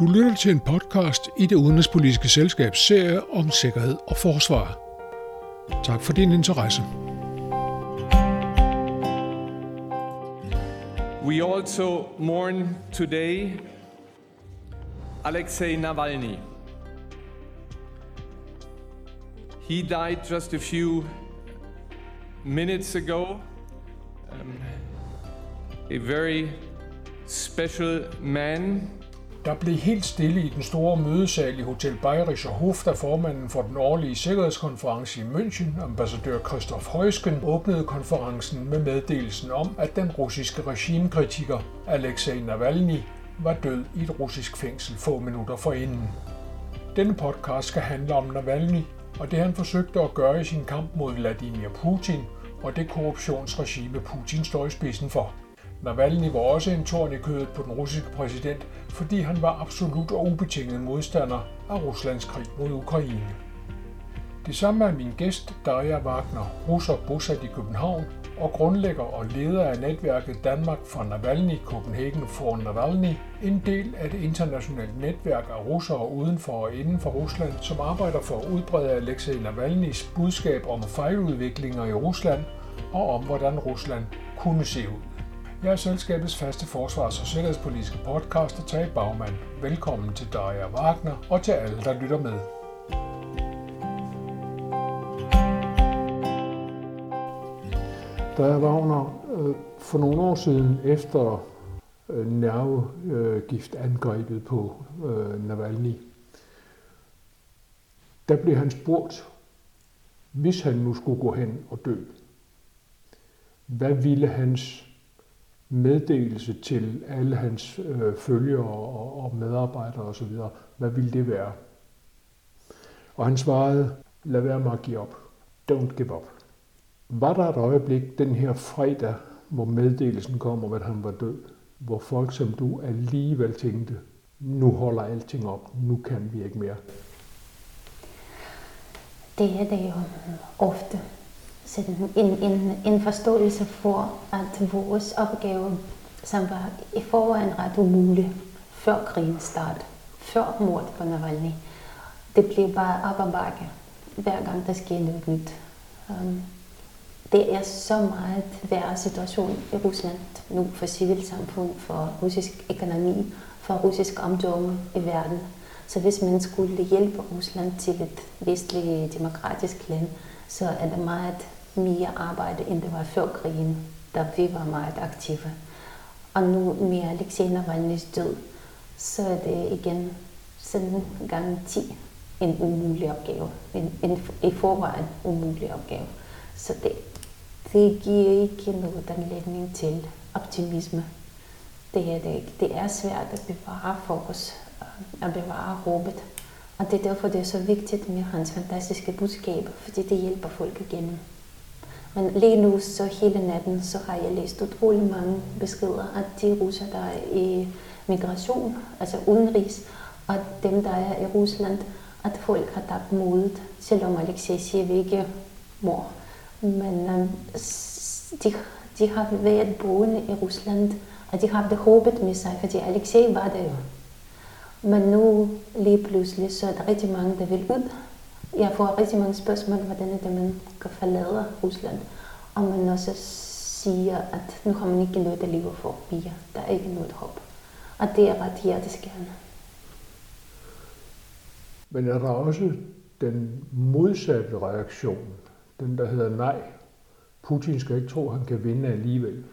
Du lytter til en podcast i det udenrigspolitiske selskabs serie om sikkerhed og forsvar. Tak for din interesse. We also mourn today Alexei Navalny. He died just a few minutes ago. Um, a very special man. Der blev helt stille i den store mødesal i Hotel Bayerischer Hof, da formanden for den årlige sikkerhedskonference i München, ambassadør Christoph Heusken, åbnede konferencen med meddelelsen om, at den russiske regimekritiker Alexei Navalny var død i et russisk fængsel få minutter forinden. Denne podcast skal handle om Navalny og det han forsøgte at gøre i sin kamp mod Vladimir Putin og det korruptionsregime Putin står i spidsen for. Navalny var også en torn i kødet på den russiske præsident, fordi han var absolut og ubetinget modstander af Ruslands krig mod Ukraine. Det samme er min gæst, Daria Wagner, russer bosat i København og grundlægger og leder af netværket Danmark for Navalny Copenhagen for Navalny, en del af det internationale netværk af russere uden for og inden for Rusland, som arbejder for at udbrede Alexei Navalnys budskab om fejludviklinger i Rusland og om, hvordan Rusland kunne se ud. Jeg er selskabets faste forsvars- og sikkerhedspolitiske podcaster Tage Bagman. Velkommen til Daria Wagner og til alle, der lytter med. Daria Wagner, øh, for nogle år siden efter øh, nervegiftangrebet på øh, Navalny, der blev han spurgt, hvis han nu skulle gå hen og dø, hvad ville hans meddelelse til alle hans øh, følgere og, og medarbejdere osv., hvad ville det være? Og han svarede, lad være med at give op. Don't give up. Var der et øjeblik den her fredag, hvor meddelelsen kom om, at han var død, hvor folk som du alligevel tænkte, nu holder alting op, nu kan vi ikke mere? Det er det jo ofte sådan en, en, en forståelse for, at vores opgave, som var i forvejen ret umulig, før krigen start, før mordet på Navalny, det blev bare op ad bakke, hver gang der sker noget nyt. Um, det er så meget værre situation i Rusland nu for civilsamfund, for russisk økonomi, for russisk omdømme i verden. Så hvis man skulle hjælpe Rusland til et vestligt demokratisk land, så er der meget mere arbejde, end det var før krigen, da vi var meget aktive. Og nu med Alexei Navalny's død, så er det igen sådan gang 10 en umulig opgave. En, en i forvejen umulig opgave. Så det, det giver ikke noget anledning til optimisme. Det er det ikke. Det er svært at bevare fokus, at bevare håbet. Og det er derfor, det er så vigtigt med hans fantastiske budskaber, fordi det hjælper folk igennem. Men lige nu, så hele natten, så har jeg læst utrolig mange beskeder, at de russer, der er i migration, altså udenrigs, og dem, der er i Rusland, at folk har tabt modet, selvom Alexei siger, vi ikke mor. Men um, de, de har været boende i Rusland, og de har det håbet med sig, fordi Alexei var der jo. Men nu lige pludselig, så er der rigtig mange, der vil ud jeg får rigtig mange spørgsmål, hvordan er det, man kan forlade Rusland. Og man også siger, at nu har man ikke noget der lever for piger. Der er ikke noget håb. Og det er ret hjerteskærende. Men er der også den modsatte reaktion, den der hedder nej, Putin skal ikke tro, at han kan vinde alligevel?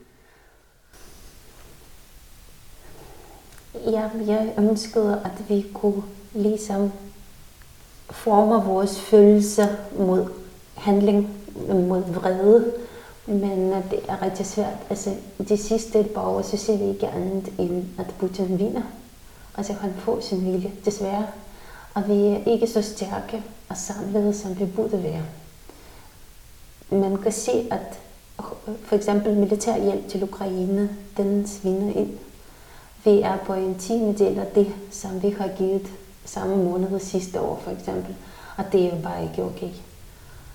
Ja, jeg ønskede, at vi kunne ligesom former vores følelser mod handling, mod vrede, men øh, det er rigtig svært. Altså, de sidste et par år, så ser vi ikke andet end, at Putin vinder. Altså, han får sin vilje, desværre. Og vi er ikke så stærke og samlede, som vi burde være. Man kan se, at øh, for eksempel militær hjælp til Ukraine, den svinder ind. Vi er på en tiende del af det, som vi har givet samme måned sidste år for eksempel. Og det er jo bare ikke okay.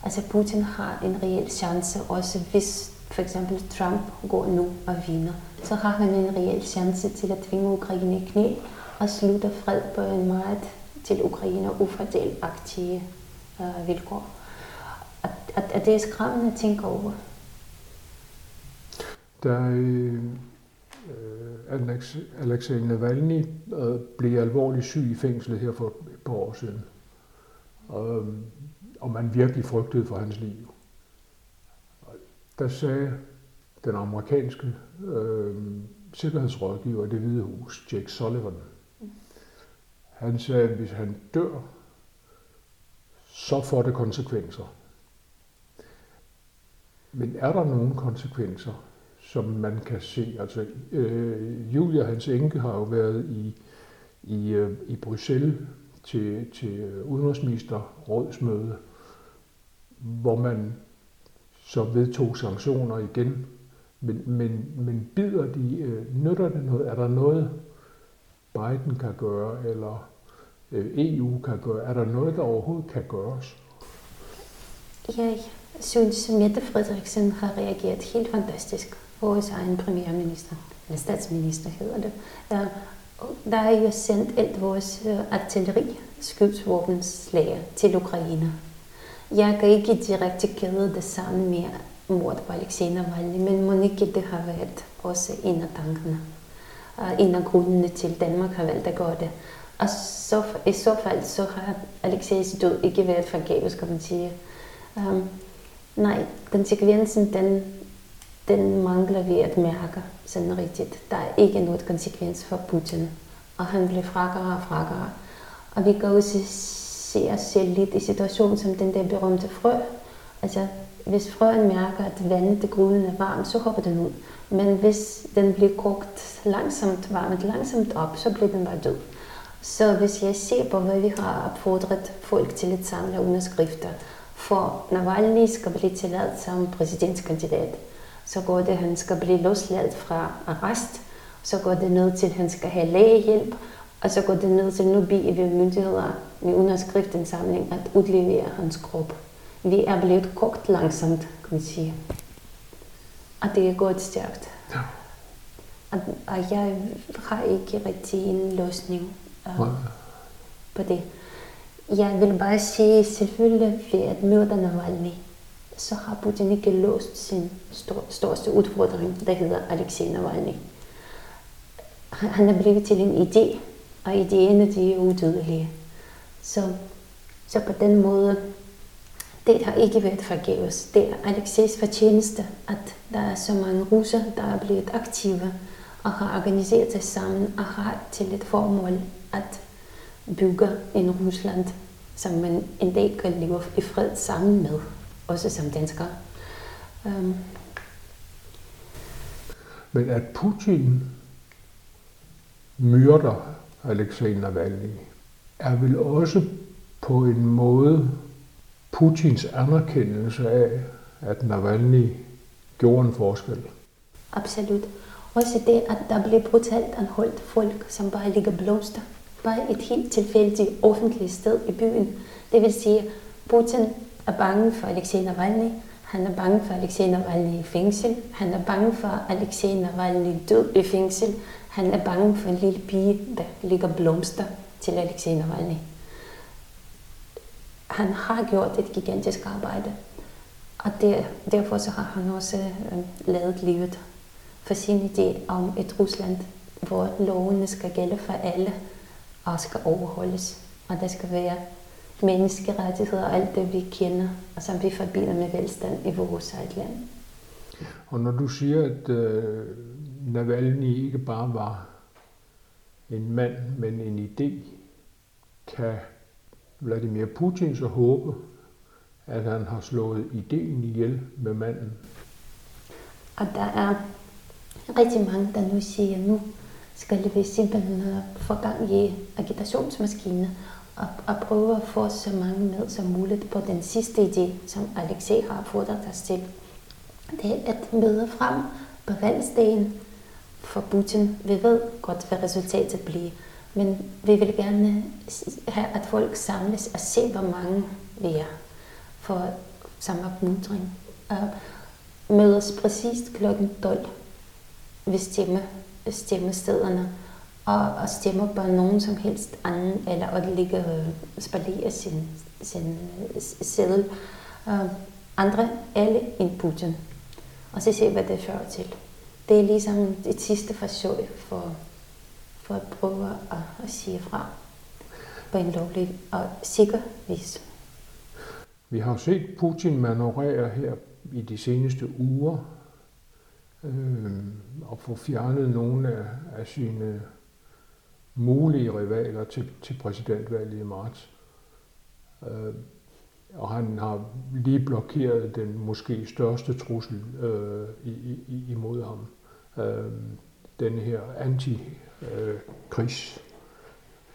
Altså Putin har en reel chance, også hvis for eksempel Trump går nu og vinder, så har han en reel chance til at tvinge Ukraine i knæ og slutte fred på en meget til Ukraine ufordelagtige øh, vilkår. At, at, at det er skræmmende at tænke over. Der øh, Øh, Alexej Navalny blev alvorligt syg i fængslet her for et par år siden. Og, øh, og man virkelig frygtede for hans liv. Der sagde den amerikanske øh, sikkerhedsrådgiver i det hvide hus, Jake Sullivan, han sagde, at hvis han dør, så får det konsekvenser. Men er der nogen konsekvenser, som man kan se? Altså, øh, Julia, hans enke, har jo været i, i, øh, i Bruxelles til, til udenrigsministerrådsmøde, hvor man så vedtog sanktioner igen. Men, men, men bider de, øh, nytter det noget? Er der noget, Biden kan gøre, eller øh, EU kan gøre? Er der noget, der overhovedet kan gøres? Jeg synes, Mette Frederiksen har reageret helt fantastisk. Vores egen premierminister, eller statsminister hedder det. Der har jo sendt alt vores øh, artilleri, skyldsvåbenslager til Ukraine. Jeg kan ikke direkte kende det samme med mord på Alexei Navalny, men må ikke det har været også en af tankerne. En af grundene til, at Danmark har valgt at gøre det. Og så, i så fald, så har Alexeis død ikke været forgæves, kan man sige. Um, nej, konsekvensen, den, den mangler vi at mærke sådan rigtigt. Der er ikke noget konsekvens for Putin. Og han bliver frakkere og frakkere. Og vi kan også se os selv lidt i situationen som den der berømte frø. Altså, hvis frøen mærker, at vandet i gryden er varmt, så hopper den ud. Men hvis den bliver kogt langsomt, varmet langsomt op, så bliver den bare død. Så hvis jeg ser på, hvad vi har opfordret folk til at samle underskrifter, for Navalny skal blive tilladt som præsidentskandidat, så går det, at han skal blive løsladt fra arrest, så går det ned til, at han skal have lægehjælp, og så går det ned til, nu vi myndigheder med underskriftindsamling at udlevere hans krop. Vi er blevet kogt langsomt, kan man sige. Og det er gået stærkt. Ja. Og, og jeg har ikke rigtig en løsning uh, på det. Jeg vil bare sige, selvfølgelig ved at møde Navalny, så har Putin ikke løst sin stor, største udfordring, der hedder Alexei Navalny. Han er blevet til en idé, og idéerne de er udødelige. Så, så på den måde, det har ikke været forgæves. Det er Alexeis fortjeneste, at der er så mange russer, der er blevet aktive og har organiseret sig sammen og har til et formål at bygge en Rusland, som man en dag kan leve i fred sammen med, også som danskere. Um. Men at Putin myrder Alexei Navalny, er vel også på en måde Putins anerkendelse af, at Navalny gjorde en forskel. Absolut. Også det, at der blev brutalt anholdt folk, som bare ligger blomster. Bare et helt tilfældigt offentligt sted i byen. Det vil sige, Putin er bange for Alexei Navalny. Han er bange for Alexei Navalny i fængsel. Han er bange for Alexei Navalny død i fængsel. Han er bange for en lille pige, der ligger blomster til Alexei Navalny. Han har gjort et gigantisk arbejde, og der, derfor så har han også øh, lavet livet for sin idé om et Rusland, hvor lovene skal gælde for alle og skal overholdes. Og der skal være menneskerettigheder og alt det, vi kender, og som vi forbinder med velstand i vores eget land. Og når du siger, at øh, Navalny ikke bare var en mand, men en idé, kan Vladimir Putin så håbe, at han har slået ideen ihjel med manden? Og der er rigtig mange, der nu siger, nu skal vi simpelthen få gang i agitationsmaskiner og, og prøve at få så mange med som muligt på den sidste idé, som Alexei har fået os til. Det er at møde frem på valgsdagen for Putin. Vi ved godt, hvad resultatet bliver, men vi vil gerne have, at folk samles og se, hvor mange vi er for samme opmuntring. Og mødes præcis kl. 12 ved stemme, stemmestederne og, og stemmer på nogen som helst anden, eller at ligge og øh, spalere sin, sin seddel. Uh, andre, alle end Putin. Og så se, hvad det fører til. Det er ligesom et sidste forsøg for, for at prøve at, at sige fra på en lovlig og sikker vis. Vi har set Putin manøvrere her i de seneste uger øh, og få fjernet nogle af, af sine mulige rivaler til, til præsidentvalget i marts. Øh, og han har lige blokeret den måske største trussel øh, i, i, imod ham. Øh, den her anti-krigs-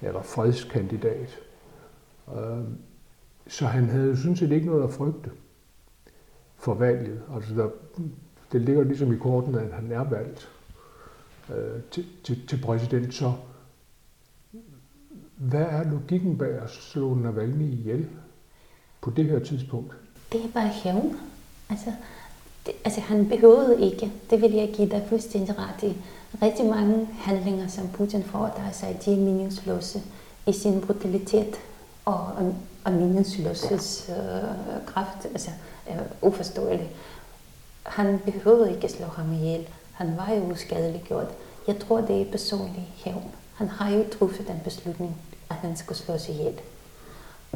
øh, eller fredskandidat. Øh, så han havde jo sådan set ikke noget at frygte for valget. Altså der, det ligger ligesom i korten, at han er valgt øh, til, til, til præsident. Så hvad er logikken bag at slå Navalny ihjel på det her tidspunkt? Det er bare hævn. Altså, det, altså han behøvede ikke, det vil jeg give dig fuldstændig ret i. Rigtig mange handlinger, som Putin foretager sig, de er meningsløse i sin brutalitet og, og, og meningsløses øh, kraft. Altså, er uforståelig. Han behøvede ikke slå ham ihjel. Han var jo uskadeliggjort. Jeg tror, det er personlig hævn. Han har jo truffet den beslutning, at han skulle slås ihjel.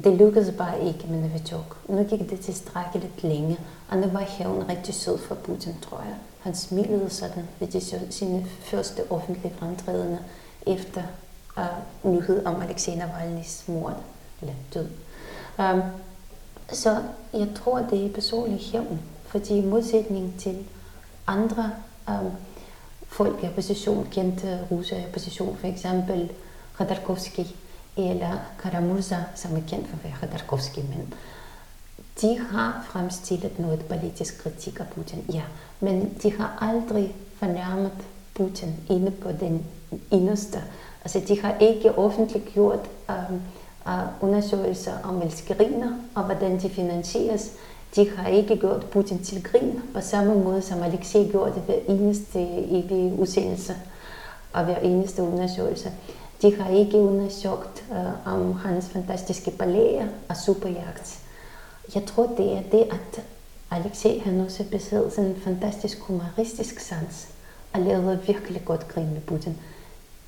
Det lykkedes bare ikke med Novichok. Nu gik det tilstrækkeligt længe, og nu var hævn rigtig sød for Putin, tror jeg. Han smilede sådan ved de, sine første offentlige fremtrædende efter uh, nyhed om Alexei Navalny's mord eller død. Um, så jeg tror, det er personlig hævn, fordi i modsætning til andre um, folk i opposition, kendte russer i opposition, for eksempel Khodorkovsky eller Karamurza, som er kendt for at være Khodorkovsky, men de har fremstillet noget politisk kritik af Putin, ja, men de har aldrig fornærmet Putin inde på den inderste. Altså, de har ikke offentligt gjort um, øhm, uh, øh, undersøgelser om elskeriner og hvordan de finansieres. De har ikke gjort Putin til grin på samme måde, som Alexei gjorde det hver eneste evige udsendelse og hver eneste undersøgelse. De har ikke undersøgt øh, om hans fantastiske balletter og superjagt. Jeg tror, det er det, at Alexei han også besidder sådan en fantastisk humoristisk sans og lavede virkelig godt grin med Putin.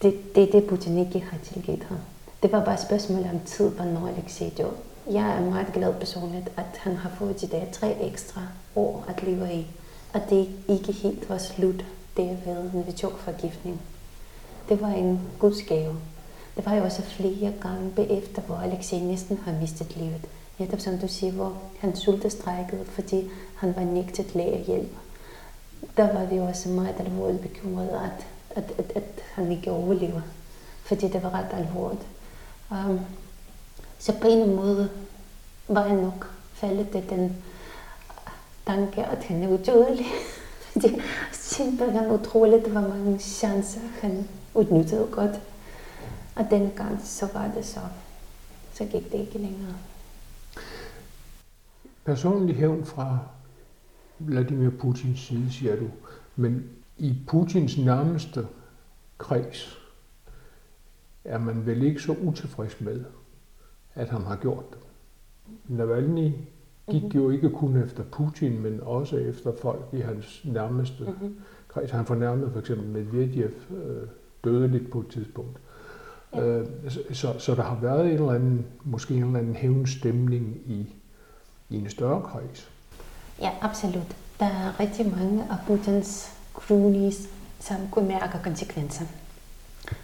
Det, det er det, Putin ikke har tilgivet ham. Det var bare et spørgsmål om tid, hvornår Alexei døde. Jeg er meget glad personligt, at han har fået de der tre ekstra år at leve i. At det ikke helt var slut derved, når vi tog forgiftning. Det var en gudsgave. Det var jo også flere gange bagefter, hvor Alexei næsten har mistet livet. Netop som du siger, hvor han sultestrækkede, fordi han var nægtet lægehjælp. Der var vi også meget alvorligt bekymrede, at, at, at, at han ikke overlever, fordi det var ret alvorligt. Um, så på en måde var jeg nok faldet til den tanke, at han er udødelig. Det er simpelthen utroligt, hvor mange chancer han udnyttede godt. Og den gang så var det så, så gik det ikke længere. Personlig hævn fra Vladimir Putins side, siger du. Men i Putins nærmeste kreds er man vel ikke så utilfreds med, at han har gjort det. Navalny gik mm-hmm. jo ikke kun efter Putin, men også efter folk i hans nærmeste mm-hmm. kreds. Han fornærmede for eksempel Medvedev øh, dødeligt på et tidspunkt. Ja. Øh, så, så der har været en eller anden, måske en eller anden hævnstemning i, i en større kreds. Ja, absolut. Der er rigtig mange af Putins cronies, som kunne mærke konsekvenser.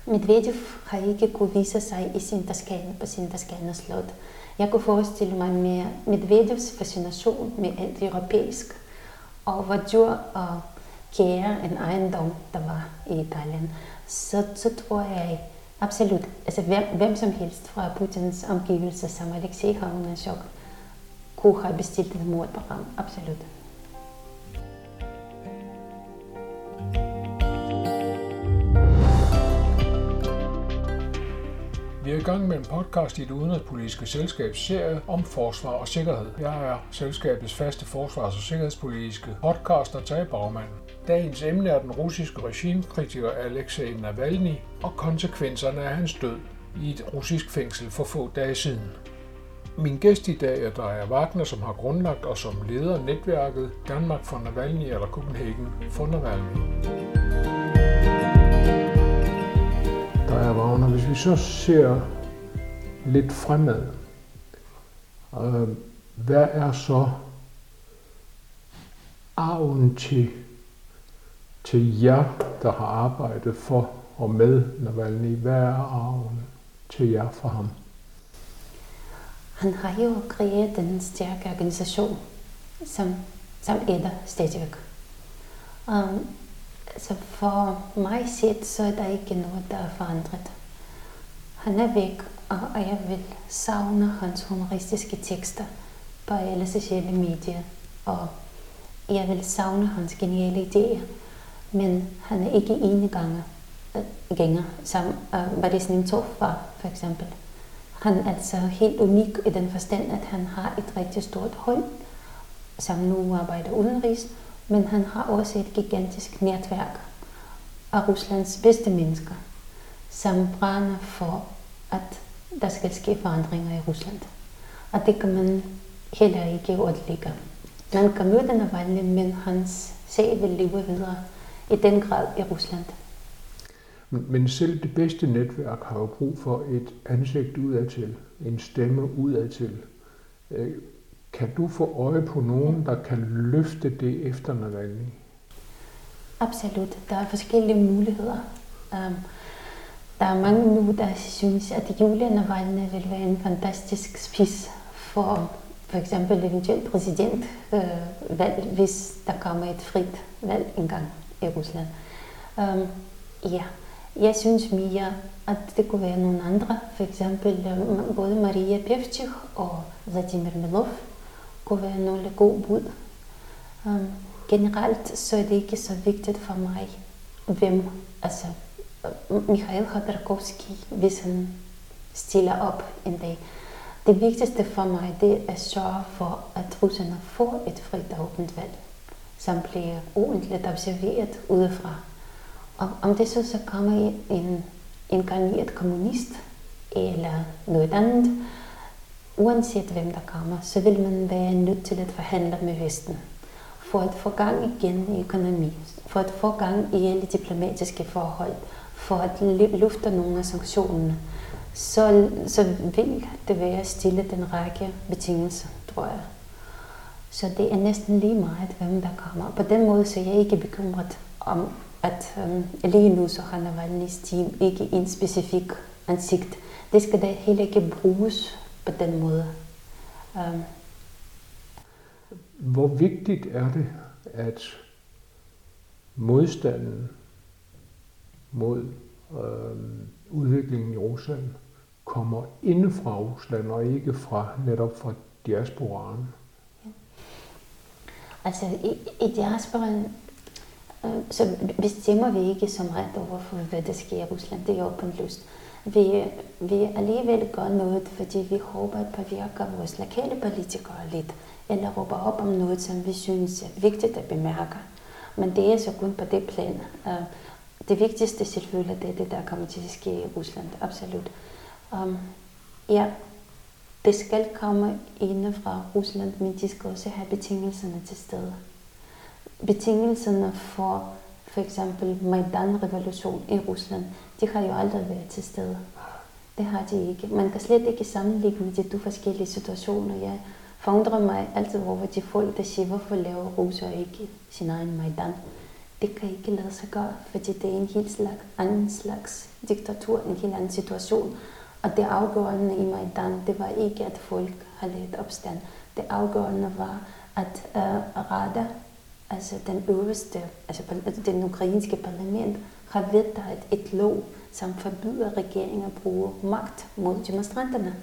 Medvedev har ikke kunne vise sig i sin Toskana på sin Toskana slot. Jeg kunne forestille mig mere Medvedevs fascination med alt europæisk, og hvor dyr og kære en ejendom, der var i Italien, så, så tror jeg absolut, altså hvem, hvem som helst fra Putins omgivelser, som Alexei har kunne have bestilt et mordprogram, absolut. Vi er i gang med en podcast i det udenrigspolitiske selskabs serie om forsvar og sikkerhed. Jeg er selskabets faste forsvars- og sikkerhedspolitiske podcaster, Tage Bagmand. Dagens emne er den russiske regimekritiker Alexei Navalny og konsekvenserne af hans død i et russisk fængsel for få dage siden. Min gæst i dag er Dreja Wagner, som har grundlagt og som leder netværket Danmark for Navalny eller Copenhagen for Navalny. Der Dreja Wagner, hvis vi så ser lidt fremad, øh, hvad er så arven til, til jer, der har arbejdet for og med Navalny? Hvad er arven til jer for ham? Han har jo kreeret den stærke organisation, som, som æder stadigvæk. Um, Altså for mig set, så er der ikke noget, der er forandret. Han er væk, og jeg vil savne hans humoristiske tekster på alle sociale medier. Og jeg vil savne hans geniale idéer. Men han er ikke ene gange øh, gænger, som uh, Boris Nemtsov var, for eksempel. Han er altså helt unik i den forstand, at han har et rigtig stort hold, som nu arbejder udenrigs, men han har også et gigantisk netværk af Ruslands bedste mennesker, som brænder for, at der skal ske forandringer i Rusland. Og det kan man heller ikke udlægge. Man kan møde Navalny, men hans sag vil leve videre i den grad i Rusland. Men selv det bedste netværk har jo brug for et ansigt udadtil, en stemme udadtil. Øh, kan du få øje på nogen, der kan løfte det efter Navalny? Absolut. Der er forskellige muligheder. Um, der er mange nu, der synes, at Julia Navalny vil være en fantastisk spids for for eksempel eventuelt præsidentvalg, øh, hvis der kommer et frit valg engang i Rusland. Um, ja, jeg synes mere, at det kunne være nogle andre, for eksempel øh, både Maria Pevchik og Vladimir Milov, kunne være nogle gode bud. Um, generelt så er det ikke så vigtigt for mig, hvem, altså øh, Mikhail Khodorkovsky, hvis han stiller op en dag. Det vigtigste for mig, det er at sørge for, at russerne får et frit og åbent valg, som bliver ordentligt observeret udefra. Og om det så, så kommer en inkarneret kommunist eller noget andet, uanset hvem der kommer, så vil man være nødt til at forhandle med Vesten for at få gang igen i økonomi, for at få gang i alle diplomatiske forhold, for at lufte nogle af sanktionerne, så, så vil det være stille den række betingelser, tror jeg. Så det er næsten lige meget, hvem der kommer. På den måde så er jeg ikke bekymret om, at øhm, lige nu så har Navalny's team ikke en specifik ansigt. Det skal da heller ikke bruges på den måde. Um, Hvor vigtigt er det, at modstanden mod øh, udviklingen i Rusland kommer inde fra Rusland og ikke fra netop fra diasporaen? Ja. Altså i, i diasporaen øh, så bestemmer vi ikke så meget over for, hvad der sker i Rusland. Det er åbenlyst. Vi, vi alligevel gør noget, fordi vi håber at påvirke vores lokale politikere lidt, eller råber op om noget, som vi synes er vigtigt at bemærke. Men det er så kun på det plan. Øh, det vigtigste selvfølgelig, det er det, der kommer til at ske i Rusland. Absolut. Um, ja, det skal komme inde fra Rusland, men de skal også have betingelserne til stede. Betingelserne for for eksempel Majdan-revolution i Rusland, de har jo aldrig været til stede. Det har de ikke. Man kan slet ikke sammenligne de to forskellige situationer. Jeg forundrer mig altid over de folk, der siger, hvorfor laver Russer ikke sin egen Majdan det kan ikke lade sig gøre, fordi det er en helt slags, anden slags diktatur, en helt anden situation. Og det afgørende i Majdan, det var ikke, at folk har lavet opstand. Det afgørende var, at øh, uh, Rada, altså den øverste, altså, altså den ukrainske parlament, har vedtaget et lov, som forbyder regeringen at bruge magt mod demonstranterne.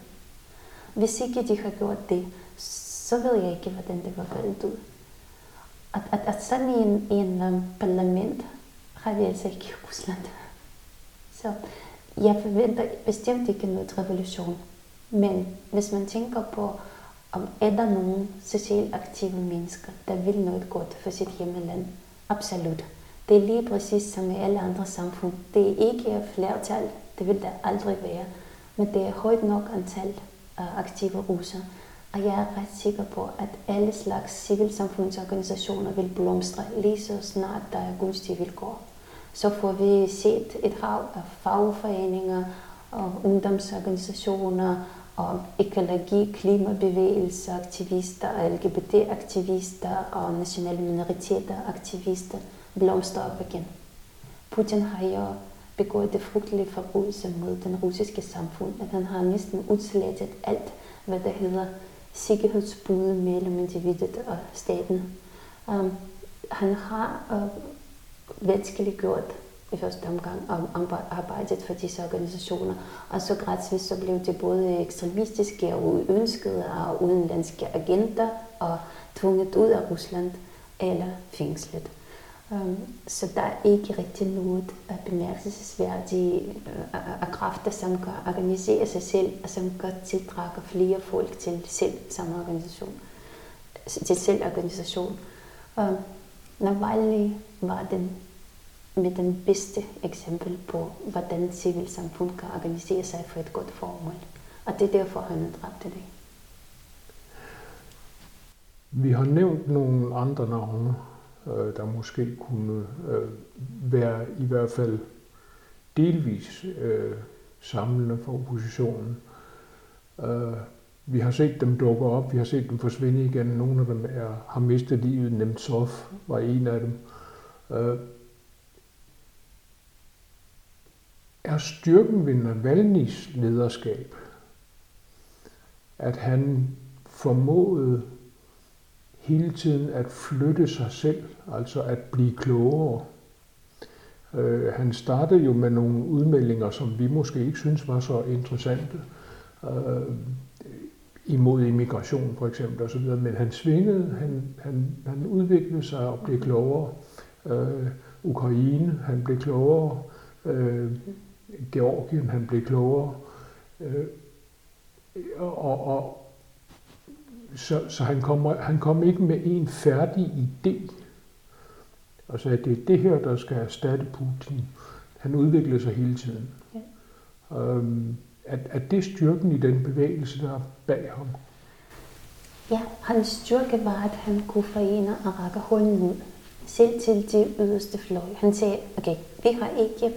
Hvis ikke de har gjort det, så ved jeg ikke, hvordan det var faldet ud at, at, at sådan en, en um, parlament har vi altså ikke i Rusland. Så jeg forventer bestemt ikke noget revolution. Men hvis man tænker på, om er der nogen socialt aktive mennesker, der vil noget godt for sit hjemmeland, absolut. Det er lige præcis som i alle andre samfund. Det er ikke flertal, det vil der aldrig være, men det er højt nok antal uh, aktive russer. Og jeg er ret sikker på, at alle slags civilsamfundsorganisationer vil blomstre lige så snart der er gunstige vilkår. Så får vi set et hav af fagforeninger og ungdomsorganisationer om økologi, klimabevægelser, aktivister, LGBT-aktivister og nationale minoriteter aktivister blomstrer op igen. Putin har jo begået det frygtelige forbrydelse mod den russiske samfund, at han har næsten udslettet alt, hvad der hedder sikkerhedsbud mellem individet og staten. Um, han har øh, uh, vanskeligt gjort i første omgang om arbejdet for disse organisationer, og så gradvist så blev det både ekstremistiske og uønskede og udenlandske agenter og tvunget ud af Rusland eller fængslet. Um, så der er ikke rigtig noget bemærkelsesværdige øh, af kræfter, som kan organisere sig selv, og som kan tiltrække flere folk til selv samme organisation. Til selv organisation. Um, Navalny var den med den bedste eksempel på, hvordan civilsamfund kan organisere sig for et godt formål. Og det er derfor, han er dræbt i dag. Vi har nævnt nogle andre navne øh, der måske kunne øh, være i hvert fald delvis øh, samlende for oppositionen. Vi har set dem dukke op, vi har set dem forsvinde igen. Nogle af dem er, har mistet livet. Nemtsov var en af dem. Øh, er styrken ved Navalny's lederskab, at han formåede hele tiden at flytte sig selv, altså at blive klogere. Øh, han startede jo med nogle udmeldinger, som vi måske ikke synes var så interessante, øh, imod immigration for eksempel osv., men han svingede, han, han, han udviklede sig og blev klogere. Øh, Ukraine, han blev klogere. Øh, Georgien, han blev klogere. Øh, og, og, så, så han, kom, han kom ikke med en færdig idé og sagde, at det er det her, der skal erstatte Putin. Han udviklede sig hele tiden. Ja. Øhm, at, at det styrken i den bevægelse, der er bag ham? Ja, hans styrke var, at han kunne forene og række hånden ud. Selv til de yderste fløj. Han sagde, okay, vi har ikke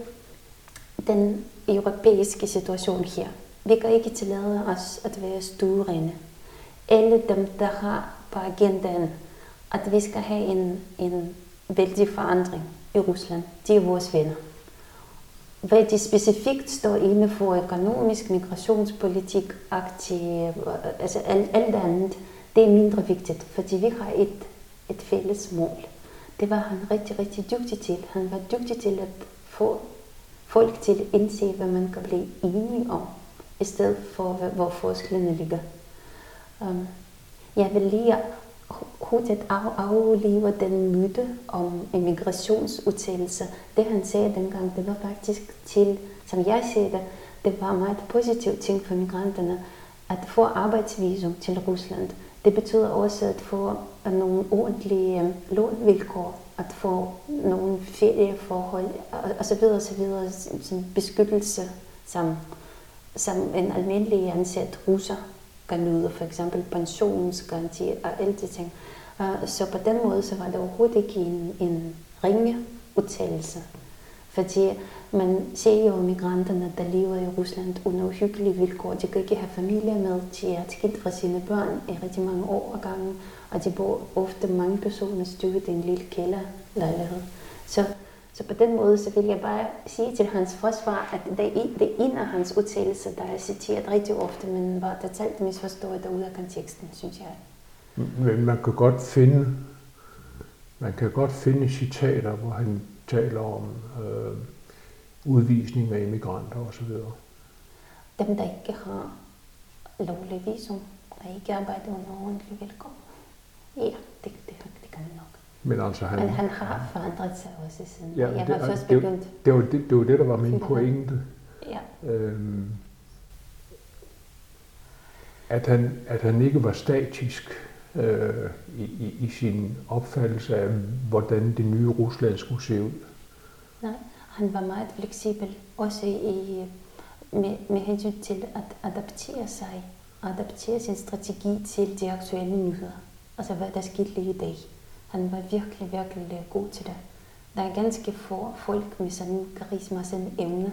den europæiske situation her. Vi kan ikke tillade os at være stuerende alle dem, der har på agendaen, at vi skal have en, en vældig forandring i Rusland. De er vores venner. Hvad de specifikt står inde for økonomisk, migrationspolitik, aktiv, altså alt, alt andet, det er mindre vigtigt, fordi vi har et, et fælles mål. Det var han rigtig, rigtig dygtig til. Han var dygtig til at få folk til at indse, hvad man kan blive enige om, i stedet for, hvor forskellene ligger. Um, jeg vil lige hurtigt af, aflive den myte om immigrationsudtalelse. Det han sagde dengang, det var faktisk til, som jeg ser det, det var meget positiv ting for migranterne, at få arbejdsvisum til Rusland. Det betyder også at få øh, nogle ordentlige øh, lånvilkår, at få nogle ferieforhold og så videre, og så videre, som beskyttelse, som, som en almindelig ansat russer kan nyde, for eksempel pensionsgaranti og alle de ting. Så på den måde så var det overhovedet ikke en, en ringe udtalelse. Fordi man ser jo migranterne, der lever i Rusland under uhyggelige vilkår. De kan ikke have familie med, de er skilt fra sine børn i rigtig mange år og gange og de bor ofte mange personer stykket i en lille kælderlejlighed. Så så på den måde, så vil jeg bare sige til hans forsvar, at det er, det er en af hans udtalelser, der er citeret rigtig ofte, men var totalt misforstået derude af konteksten, synes jeg. Men man kan godt finde, man kan godt finde citater, hvor han taler om øh, udvisning af immigranter osv. Dem, der ikke har lovlig visum, der ikke arbejder under ordentlige vilkår. Ja, det, det, det kan man nok. Men, altså, han, Men han har forandret sig også siden. Ja, jeg det, først det, begyndt. Det, det, var det, det var det, der var min pointe. Ja. Øhm, at, han, at han ikke var statisk. øh, i, i, i sin opfattelse af, hvordan det nye Rusland skulle se ud. Nej, han var meget fleksibel, også i, med, med hensyn til at adaptere sig, adaptere sin strategi til de aktuelle nyheder. Altså hvad der skete lige i dag. Han var virkelig, virkelig god til det. Der er ganske få folk med sådan karisma, sådan evne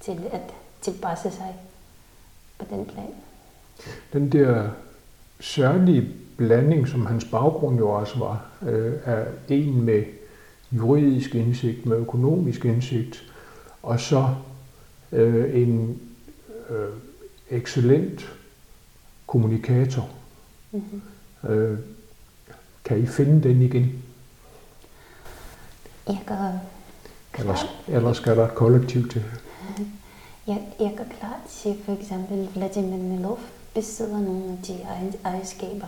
til at tilpasse sig på den plan. Den der særlige blanding, som hans baggrund jo også var, øh, er en med juridisk indsigt, med økonomisk indsigt, og så øh, en øh, excellent kommunikator. Mm-hmm. Øh, kan I finde den igen? Jeg kan Eller, eller skal der et kollektiv til? Jeg, jeg kan klart se for eksempel Vladimir Milov besidder nogle af de egenskaber.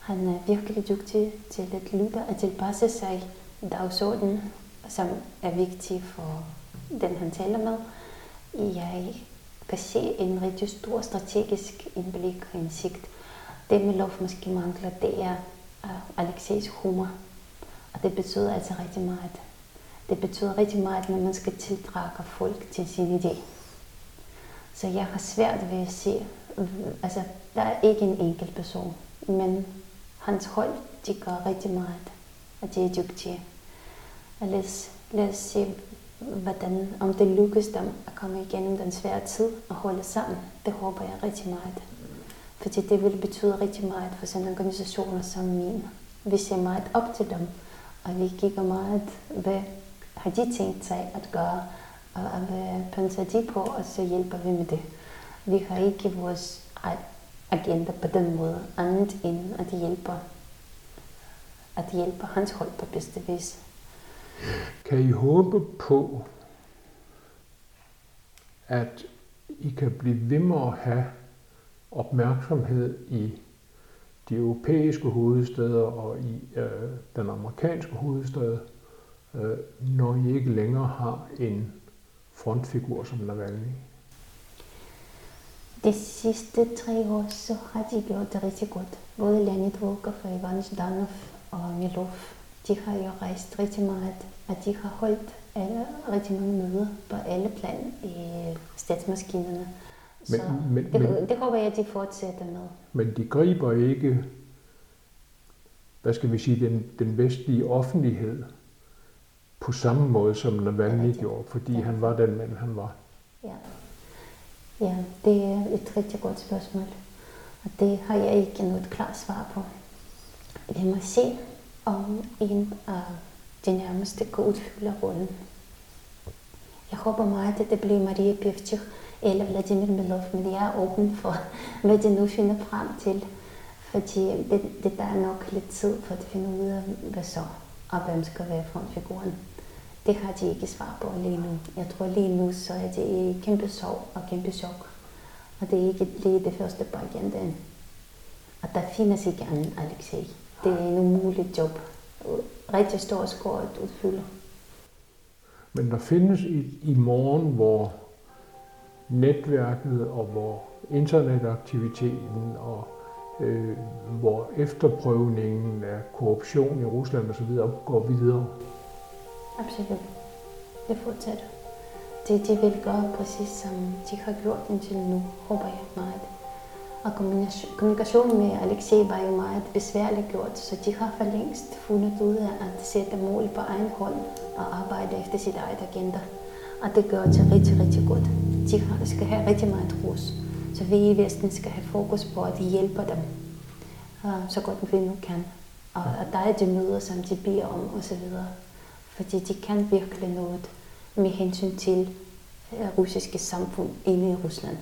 Han er virkelig dygtig til at lytte og tilpasse sig dagsordenen, som er vigtig for den, han taler med. Jeg kan se en rigtig stor strategisk indblik og indsigt. Det Milov måske mangler, det er Alexejs humor. Og det betyder altså rigtig meget. Det betyder rigtig meget, når man skal tiltrække folk til sin idé. Så jeg har svært ved at se, altså der er ikke en enkelt person, men hans hold, de gør rigtig meget, og de er dygtige. Og lad os, lad os se, hvordan, om det lykkes dem at komme igennem den svære tid og holde sammen. Det håber jeg rigtig meget. Fordi det vil betyde rigtig meget for sådan organisationer som min. Vi ser meget op til dem, og vi kigger meget, hvad har de tænkt sig at gøre, og hvad pønser de på, og så hjælper vi med det. Vi har ikke vores agenda på den måde, andet end at hjælpe, at hjælpe hans hold på bedste vis. Kan I håbe på, at I kan blive ved med at have opmærksomhed i de europæiske hovedsteder og i øh, den amerikanske hovedstad, øh, når I ikke længere har en frontfigur som Navalny? De sidste tre år så har de gjort det rigtig godt. Både Leonid Volkov og Ivan Zhdanov og Milov, de har jo rejst rigtig meget, og de har holdt alle, rigtig mange møder på alle plan i statsmaskinerne. Men, så men, det, men, det håber jeg, at de fortsætter med. Men de griber ikke, hvad skal vi sige, den, den vestlige offentlighed på samme måde, som Navalny gjorde, fordi ja. han var den mand, han var. Ja. ja, det er et rigtig godt spørgsmål. Og det har jeg ikke noget klart svar på. Vi må se, om en af de nærmeste kan udfylde rollen. Jeg håber meget, at det bliver Maria Pevчих eller Vladimir Milov, men jeg er åben for, hvad de nu finder frem til. Fordi øh, det, det der er nok lidt tid for at finde ud af, hvad så, og hvem skal være frontfiguren. Det har de ikke svar på lige nu. Jeg tror lige nu, så er det i kæmpe sorg og kæmpe chok. Og det er ikke lige det første på agendaen. Og der findes ikke anden Alexei. Det er en umulig job. Rigtig stor skår at udfylde. Men der findes i, i morgen, hvor netværket og hvor internetaktiviteten og øh, hvor efterprøvningen af korruption i Rusland osv. går videre. Absolut. Det fortsætter. Det de vil gøre præcis som de har gjort indtil nu, håber jeg meget. Og kommunikationen med Alexei var jo meget besværligt gjort, så de har for længst fundet ud af at sætte mål på egen hånd og arbejde efter sit eget agenda. Og det gør det rigtig, rigtig godt. De skal have rigtig meget ros. Så vi i Vesten skal have fokus på at hjælpe dem øh, så godt vi nu kan. Og, der er de møder, som de beder om osv fordi de kan virkelig noget med hensyn til øh, russiske samfund inde i Rusland.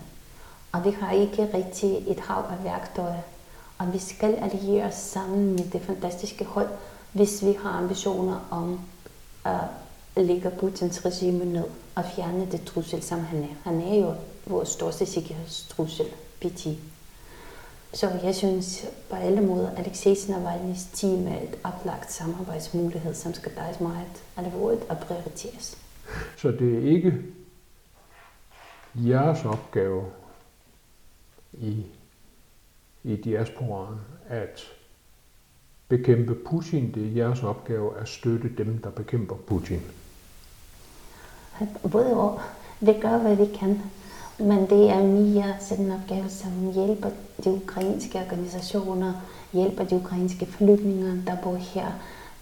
Og vi har ikke rigtig et hav af værktøjer, og vi skal alliere os sammen med det fantastiske hold, hvis vi har ambitioner om at lægger Putins regime ned og fjerne det trussel, som han er. Han er jo vores største sikkerhedstrussel, PT. Så jeg synes på alle måder, at Navalny's team er et oplagt samarbejdsmulighed, som skal tages meget alvorligt og prioriteres. Så det er ikke jeres opgave i, i diasporaen at bekæmpe Putin. Det er jeres opgave at støtte dem, der bekæmper Putin. Både og. Vi gør, hvad vi kan. Men det er mere sådan en opgave, som hjælper de ukrainske organisationer, hjælper de ukrainske flygtninge, der bor her.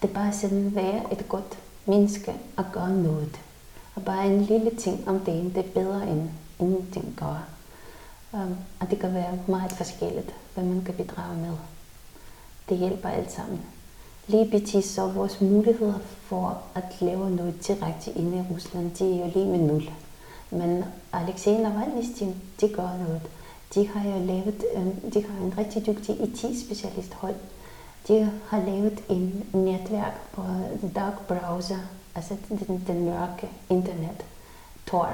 Det er bare sådan at være et godt menneske og gøre noget. Og bare en lille ting om det, det er bedre end ingenting gør. Um, og det kan være meget forskelligt, hvad man kan bidrage med. Det hjælper alt sammen. Libetis og så vores muligheder for at lave noget direkte inde i Rusland, det er jo lige med nul. Men Alexej Navalny's team, de gør noget. De har jo lavet, øhm, de har en rigtig dygtig IT-specialist hold. De har lavet en netværk på dark browser, altså den, den mørke internet, Tor.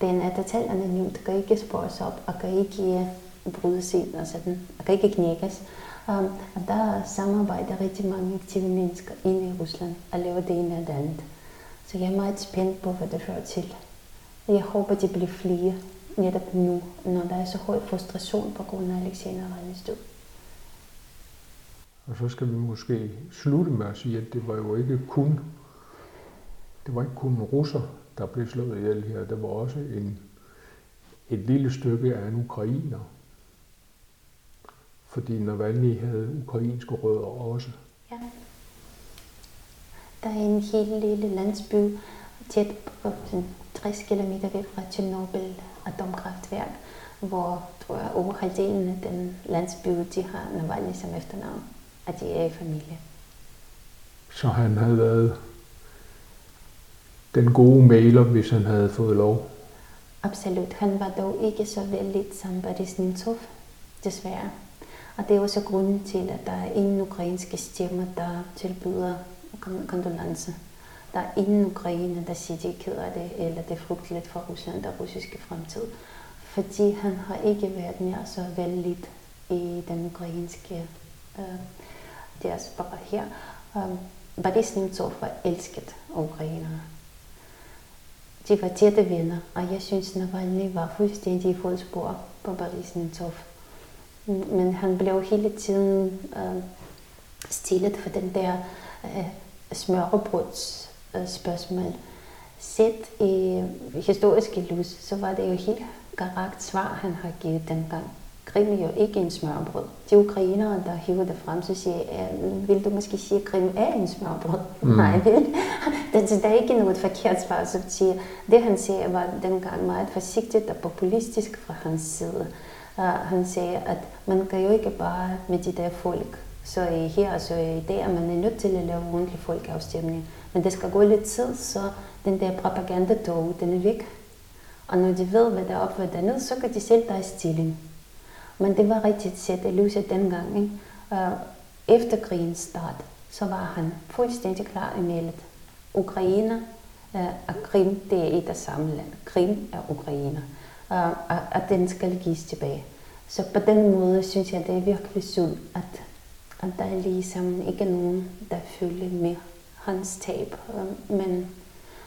Den er totalt anonymt, kan ikke spores op, og kan ikke brydes ind, og sådan, og kan ikke knækkes. Um, og der samarbejder rigtig mange aktive mennesker inde i Rusland og laver det ene og det andet. Så jeg er meget spændt på, hvad det fører til. Jeg håber, de bliver flere netop nu, når der er så høj frustration på grund af Alexander Navalny's død. Og så skal vi måske slutte med at sige, at det var jo ikke kun, det var ikke kun russer, der blev slået ihjel her. Der var også en, et lille stykke af en ukrainer. Fordi Navalny havde ukrainske rødder også. Ja. Der er en helt lille landsby tæt på 60 km væk fra Tjernobyl atomkraftværk, hvor tror jeg, over halvdelen af den landsby, de har Navalny som efternavn, at de er i familie. Så han havde været den gode mailer, hvis han havde fået lov? Absolut. Han var dog ikke så vældig som Boris Nemtsov, desværre. Og det er også grunden til, at der er ingen ukrainske stemmer, der tilbyder kondolence. Der er ingen ukrainer, der siger, de er ked af det, eller det er frygteligt for Rusland og russiske fremtid. Fordi han har ikke været mere så vældig i den ukrainske øh, deres altså bare her. Øh, Boris Nemtsov var elsket af ukrainere. De var tætte venner, og jeg synes, Navalny var fuldstændig i fodspor på Boris Nemtsov. Men han blev hele tiden øh, stillet for den der øh, smørrebruds øh, spørgsmål. Set i historiske lys, så var det jo helt korrekt svar, han har givet dengang. Krim er jo ikke en smørbrød. De ukrainere, der hiver det frem, så siger vil du måske sige, at Krim er en smørbrød? Mm. Nej, vel? Det, der er ikke noget forkert svar, som siger, det han siger var dengang meget forsigtigt og populistisk fra hans side. Uh, han siger, at man kan jo ikke bare med de der folk, så i her så i der, man er nødt til at lave ordentlig folkeafstemning. Men det skal gå lidt tid, så den der propagandatog, den er væk. Og når de ved, hvad der er op og dernede, så kan de selv tage stilling. Men det var rigtigt set i lyset dengang. Ikke? Uh, efter krigens start, så var han fuldstændig klar i meldet. Ukraine uh, og Krim, det er et af samme land. Krim er Ukraine og, og, og den skal gives tilbage. Så på den måde synes jeg, det er virkelig synd, at, at der er ligesom ikke nogen, der følger med hans tab. Men,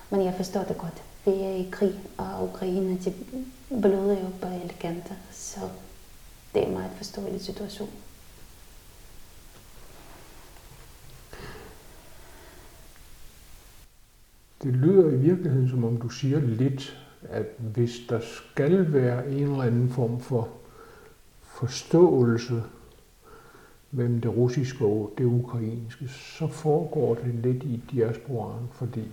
men jeg forstår det godt. Vi er i krig, og Ukraine de bløder jo på alle kanter. Så det er en meget forståelig situation. Det lyder i virkeligheden, som om du siger lidt, at hvis der skal være en eller anden form for forståelse mellem det russiske og det ukrainske, så foregår det lidt i diasporaen, fordi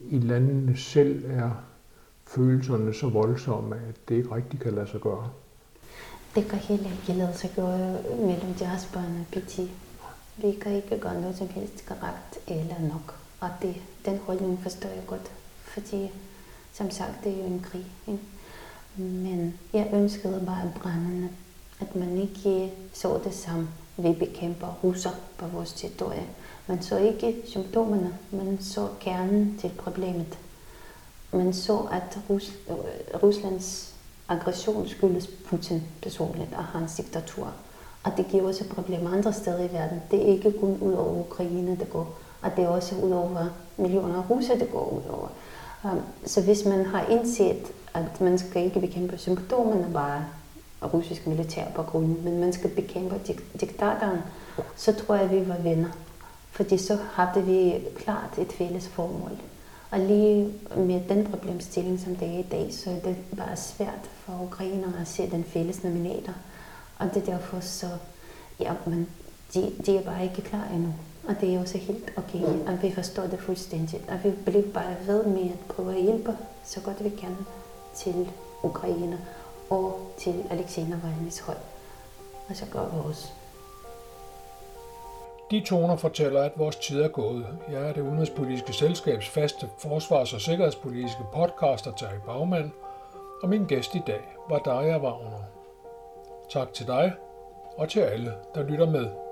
i landene selv er følelserne så voldsomme, at det ikke rigtig kan lade sig gøre. Det kan heller ikke lade sig gøre mellem diasporen og PT. Vi kan ikke gøre noget som helst korrekt eller nok. Og det, den holdning forstår jeg godt, fordi som sagt, det er jo en krig. Ikke? Men jeg ønskede bare brændende, at man ikke så det som, vi bekæmper russer på vores territorie. Man så ikke symptomerne, man så kernen til problemet man så, at Rus Ruslands aggression skyldes Putin personligt og hans diktatur. Og det giver også problemer andre steder i verden. Det er ikke kun ud over Ukraine, det går. Og det er også ud over millioner af russer, det går ud over. Øhm, så hvis man har indset, at man skal ikke bekæmpe symptomerne bare, russisk militær på grund, men man skal bekæmpe dik- diktatoren, så tror jeg, at vi var venner. Fordi så havde vi klart et fælles formål. Og lige med den problemstilling, som det er i dag, så er det bare svært for ukrainere at se den fælles nominator. Og det er derfor så, ja, men de, de er bare ikke klar endnu. Og det er også helt okay, og vi forstår det fuldstændigt. Og vi bliver bare ved med at prøve at hjælpe så godt vi kan til Ukraine og til Alexei Navalny's hold. Og så gør vi også. De toner fortæller, at vores tid er gået. Jeg er det udenrigspolitiske selskabs faste forsvars- og sikkerhedspolitiske podcaster Terry Bagman, og min gæst i dag var Daria Wagner. Tak til dig og til alle, der lytter med.